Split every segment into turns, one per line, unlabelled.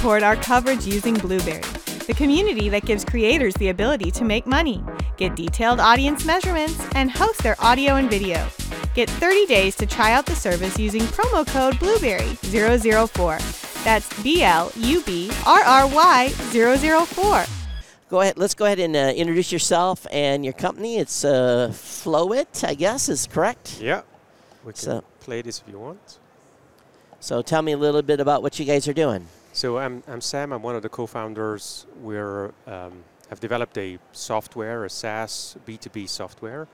Help support our coverage using Blubrry, the community that gives creators the ability to make money, get detailed audience measurements, and host their audio and video. Get 30 days to try out the service using promo code Blubrry004. That's B L U B R R Y 004.
Go ahead. Let's go ahead and uh, introduce yourself and your company. It's uh, Flowit, I guess, is correct.
Yeah, we can
So-
play this if you want.
So tell me a little bit about what you guys are doing.
So I'm, I'm Sam. I'm one of the co-founders. We're um, have developed a software, a SaaS B2B software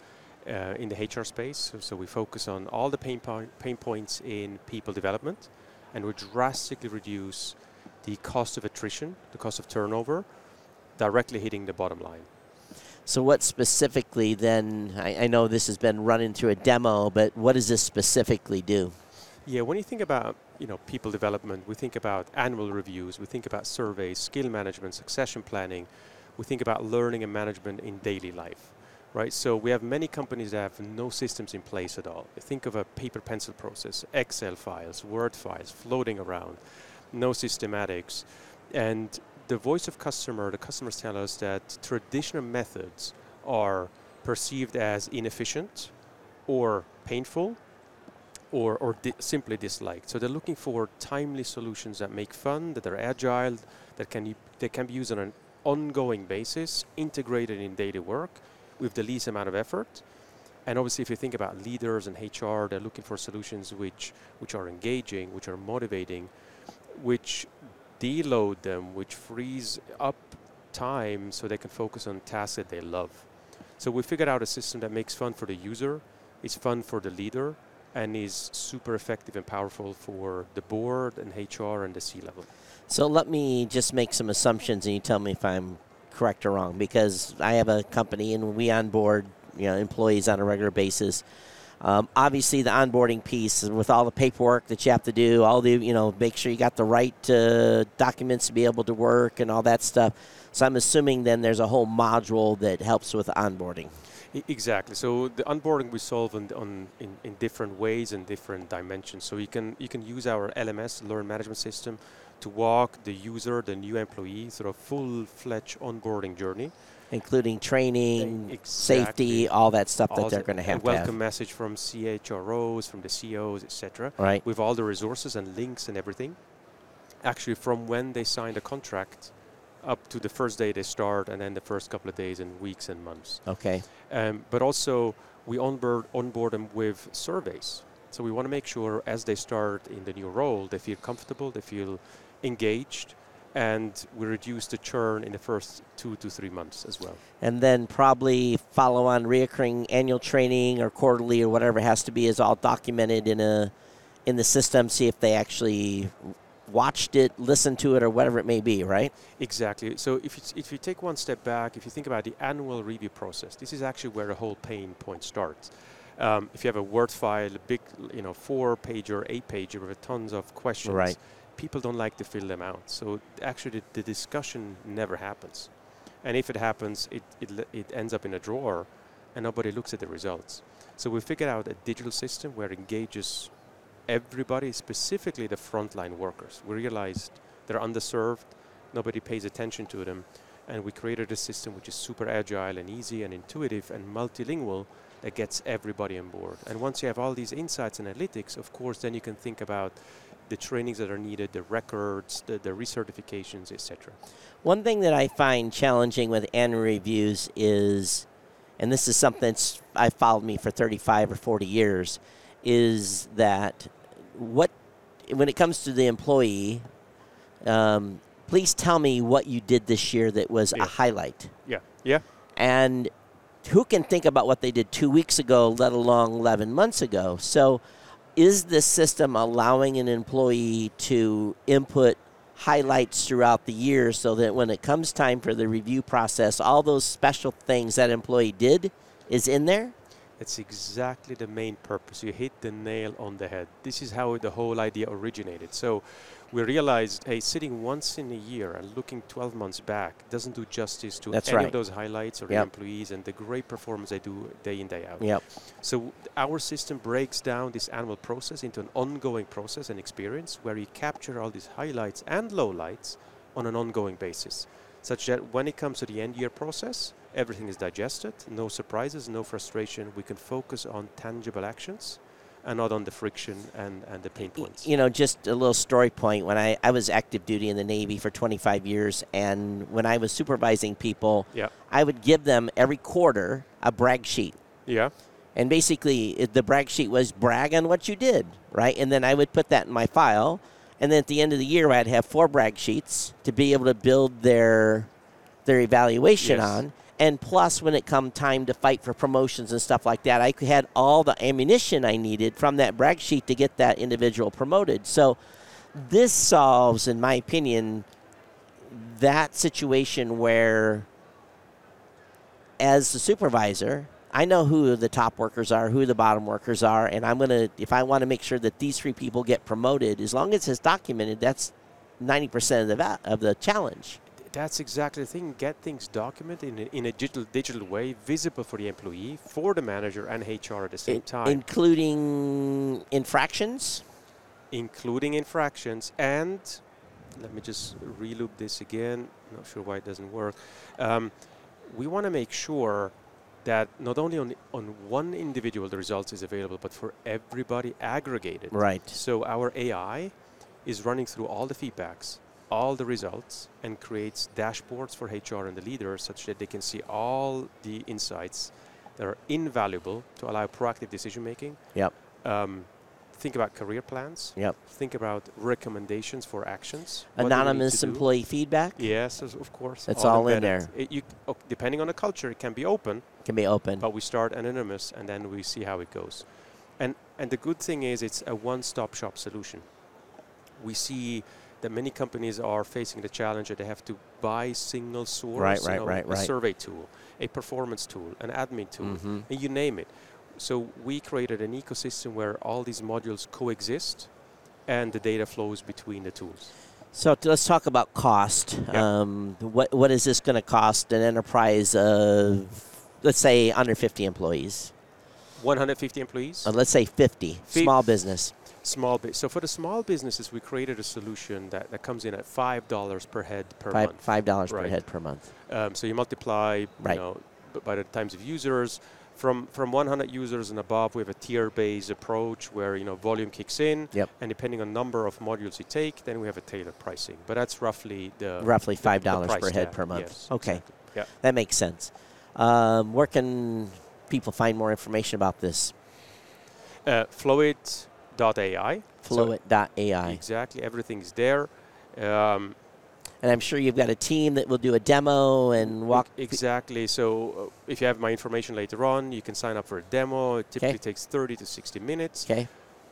uh, in the HR space. So, so we focus on all the pain, point, pain points in people development, and we drastically reduce the cost of attrition, the cost of turnover, directly hitting the bottom line.
So what specifically then? I, I know this has been running through a demo, but what does this specifically do?
Yeah, when you think about you know people development, we think about annual reviews, we think about surveys, skill management, succession planning, we think about learning and management in daily life, right? So we have many companies that have no systems in place at all. Think of a paper pencil process, Excel files, Word files floating around, no systematics, and the voice of customer, the customers tell us that traditional methods are perceived as inefficient or painful or, or di- simply disliked. So they're looking for timely solutions that make fun, that are agile, that can, that can be used on an ongoing basis, integrated in daily work with the least amount of effort. And obviously, if you think about leaders and HR, they're looking for solutions which, which are engaging, which are motivating, which deload them, which frees up time so they can focus on tasks that they love. So we figured out a system that makes fun for the user, it's fun for the leader, and is super effective and powerful for the board and HR and the C level.
So let me just make some assumptions, and you tell me if I'm correct or wrong. Because I have a company, and we onboard you know employees on a regular basis. Um, obviously, the onboarding piece with all the paperwork that you have to do, all the you know, make sure you got the right uh, documents to be able to work and all that stuff. So I'm assuming then there's a whole module that helps with onboarding.
Exactly. So the onboarding we solve on, on in, in different ways and different dimensions. So you can you can use our LMS, learn management system, to walk the user, the new employee, through a full-fledged onboarding journey.
including training,
Exactly.
safety, all that stuff that they're going to have to
welcome
have.
message from CHROs, from the CEOs, etc.
Right.
With all the resources and links and everything. Actually, from when they sign the contract up to the first day they start, and then the first couple of days and weeks and months.
Okay.
Um, but also, we onboard, onboard them with surveys. So we want to make sure as they start in the new role, they feel comfortable, they feel engaged, and we reduce the churn in the first two to three months as well.
and then probably follow on reoccurring annual training or quarterly or whatever it has to be is all documented in a in the system see if they actually watched it listened to it or whatever it may be right
Exactly. So if you, if you take one step back, if you think about the annual review process, this is actually where the whole pain point starts. Um, if you have a Word file, a big, you know, four-pager, eight-pager with tons of questions,
Right.
people don't like to fill them out. So actually, the, the discussion never happens. And if it happens, it, it, it ends up in a drawer, and nobody looks at the results. So we figured out a digital system where it engages everybody, specifically the frontline workers. We realized they're underserved, nobody pays attention to them, and we created a system which is super agile and easy and intuitive and multilingual that gets everybody on board. And once you have all these insights and analytics, of course, then you can think about the trainings that are needed, the records, the, the recertifications, etc.
one thing that i find challenging with annual reviews is and this is something that's i followed me for 35 or 40 years is that what when it comes to the employee um, please tell me what you did this year that was
Yeah.
a highlight
Yeah. Yeah.
and who can think about what they did two weeks ago, let alone 11 months ago? So, is this system allowing an employee to input highlights throughout the year so that when it comes time for the review process, all those special things that employee did is in there?
It's exactly the main purpose. You hit the nail on the head. This is how the whole idea originated. So we realized, hey, sitting once in a year and looking 12 months back doesn't do justice to
That's
any
right.
of those highlights or the employees and the great performance they do day in, day out.
Yep.
So our system breaks down this annual process into an ongoing process and experience where you capture all these highlights and lowlights on an ongoing basis, such that when it comes to the end year process, everything is digested, no surprises, no frustration. We can focus on tangible actions and not on the friction and, and the pain points.
You know, just a little story point. When I, I was active duty in the Navy for 25 years, and when I was supervising people,
Yeah.
I would give them every quarter a brag sheet.
Yeah.
And basically, the brag sheet was brag on what you did, right? And then I would put that in my file. And then at the end of the year, I'd have four brag sheets to be able to build their their evaluation
Yes.
on. And plus, when it come time to fight for promotions and stuff like that, I had all the ammunition I needed from that brag sheet to get that individual promoted. So, this solves, in my opinion, that situation where as the supervisor, I know who the top workers are, who the bottom workers are, and I'm gonna if I want to make sure that these three people get promoted, as long as it's documented, that's ninety percent of the va- of the challenge.
That's exactly the thing. Get things documented in a, in a digital digital way, visible for the employee, for the manager, and HR at the same time.
including infractions.
including infractions and let me just reloop this again not sure why it doesn't work um, we want to make sure that not only on, on one individual the results is available but for everybody aggregated
Right.
so our ai is running through all the feedbacks all the results and creates dashboards for hr and the leaders such that they can see all the insights that are invaluable to allow proactive decision making
Yep.
um, think about career plans
Yep.
think about recommendations for actions. what do we need
Anonymous
to do.
employee feedback
Yes, of course.
It's all in
there. It, you, oh, depending on the culture, it can be open, It
can be open.
but we start anonymous and then we see how it goes. And and the good thing is, it's a one-stop shop solution. We see that many companies are facing the challenge that they have to buy single source,
Right,
you
right,
know,
right,
a survey tool, a performance tool, an admin tool,
Mhm.
and you name it. So we created an ecosystem where all these modules coexist, and the data flows between the tools.
So let's talk about cost.
Yeah.
Um, what what is this going to cost an enterprise of, let's say, under 50 employees?
150 employees,
Uh, let's say 50,
Fi-
small business.
small bit. So for the small businesses, we created a solution that, that comes in at five dollars per head per
Five
month.
five dollars per head per month.
Um, so you multiply,
Right.
you know, by the times of users. From from 100 users and above, we have a tier-based approach where you know volume kicks in,
Yep.
and depending on number of modules you take, then we have a tailored pricing. But that's roughly the
Roughly five dollars per head per month.
Yes,
okay,
exactly. Yeah.
that makes sense. Um, where can people find more information about this?
Uh, Flowit.ai. So
Flowit.ai.
exactly, everything's there. Um,
And I'm sure you've got a team that will do a demo and walk.
Exactly. So uh, if you have my information later on, you can sign up for a demo. It typically takes 30 to 60 minutes.
Okay.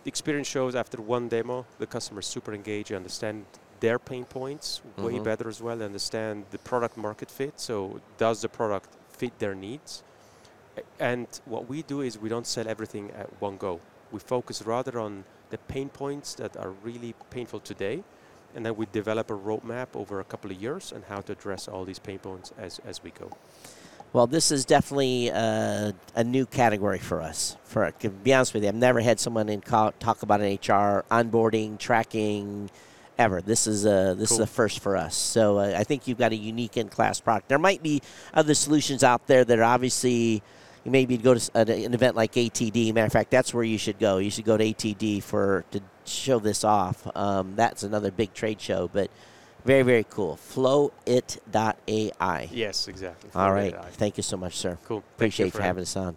The experience shows after one demo, the customer is super engaged. You understand their pain points way
Mhm.
better as well. They understand the product market fit. So does the product fit their needs? And what we do is we don't sell everything at one go. We focus rather on the pain points that are really painful today. And then we develop a roadmap over a couple of years and how to address all these pain points as, as we go.
Well, this is definitely uh, a new category for us. For to be honest with you, I've never had someone in call, talk about an HR onboarding, tracking, ever. This is a this is a first for us. So uh, I think you've got a unique in class product. There might be other solutions out there that are obviously. You maybe go to s- an an event like ATD. Matter of fact, that's where you should go. You should go to ATD for to show this off. Um, that's another big trade show, but very very cool. Flowit.ai.
Yes, exactly.
All
Flow
right.
AI.
Thank you so much, sir.
Cool. Thank
Appreciate you for
having
having us on.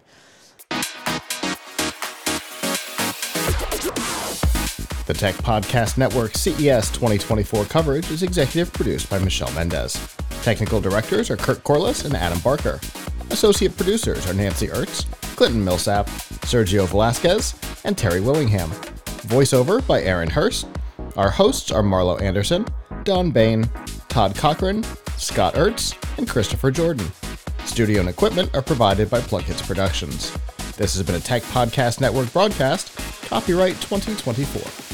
The Tech Podcast Network CES 2024 coverage is executive produced by Michelle Mendez. Technical directors are Kurt Corliss and Adam Barker. Associate producers are Nancy Ertz, Clinton Millsap, Sergio Velasquez, and Terry Willingham. Voiceover by Aaron Hurst. Our hosts are Marlo Anderson, Don Bain, Todd Cochran, Scott Ertz, and Christopher Jordan. Studio and equipment are provided by PlugHitz Productions. This has been a Tech Podcast Network broadcast, copyright 2024.